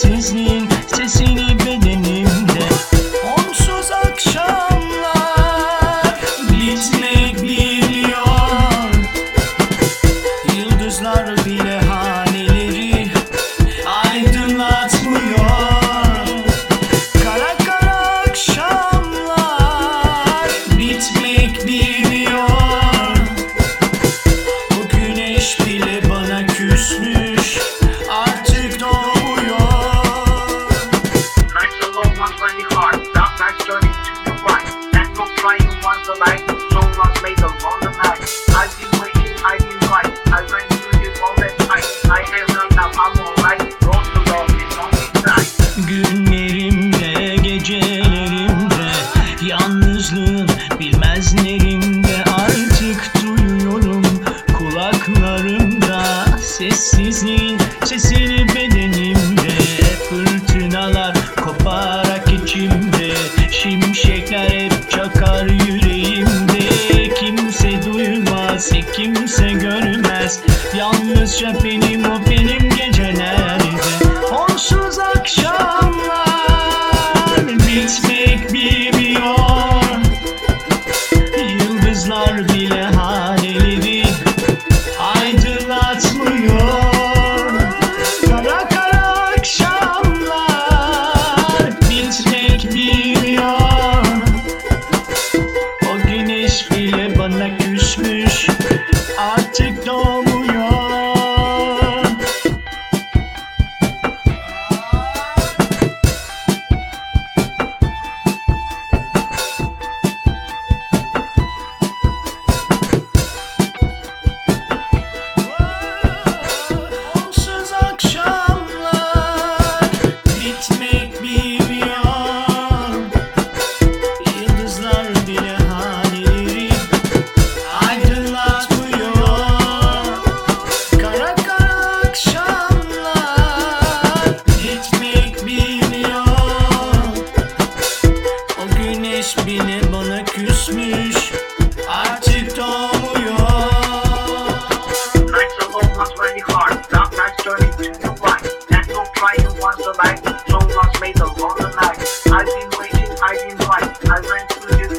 This günlerimde gecelerimde Yalnızlığın bilmezlerimde artık duyuyorum kulaklarımda Sessizliğin sesini bedenimde. Fırtınalar koparak içimde Şimşekler hep çakar yüreğimde. Kimse duymaz, kimse görmez. Yalnızca benim o benim geceler. Onsuz akşam bitmek bilmiyor Yıldızlar bile haneleri aydınlatmıyor. Kara kara akşamlar bitmek bilmiyor O güneş bile bana küsmüş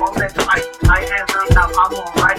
all that. I am right now, I'm alright.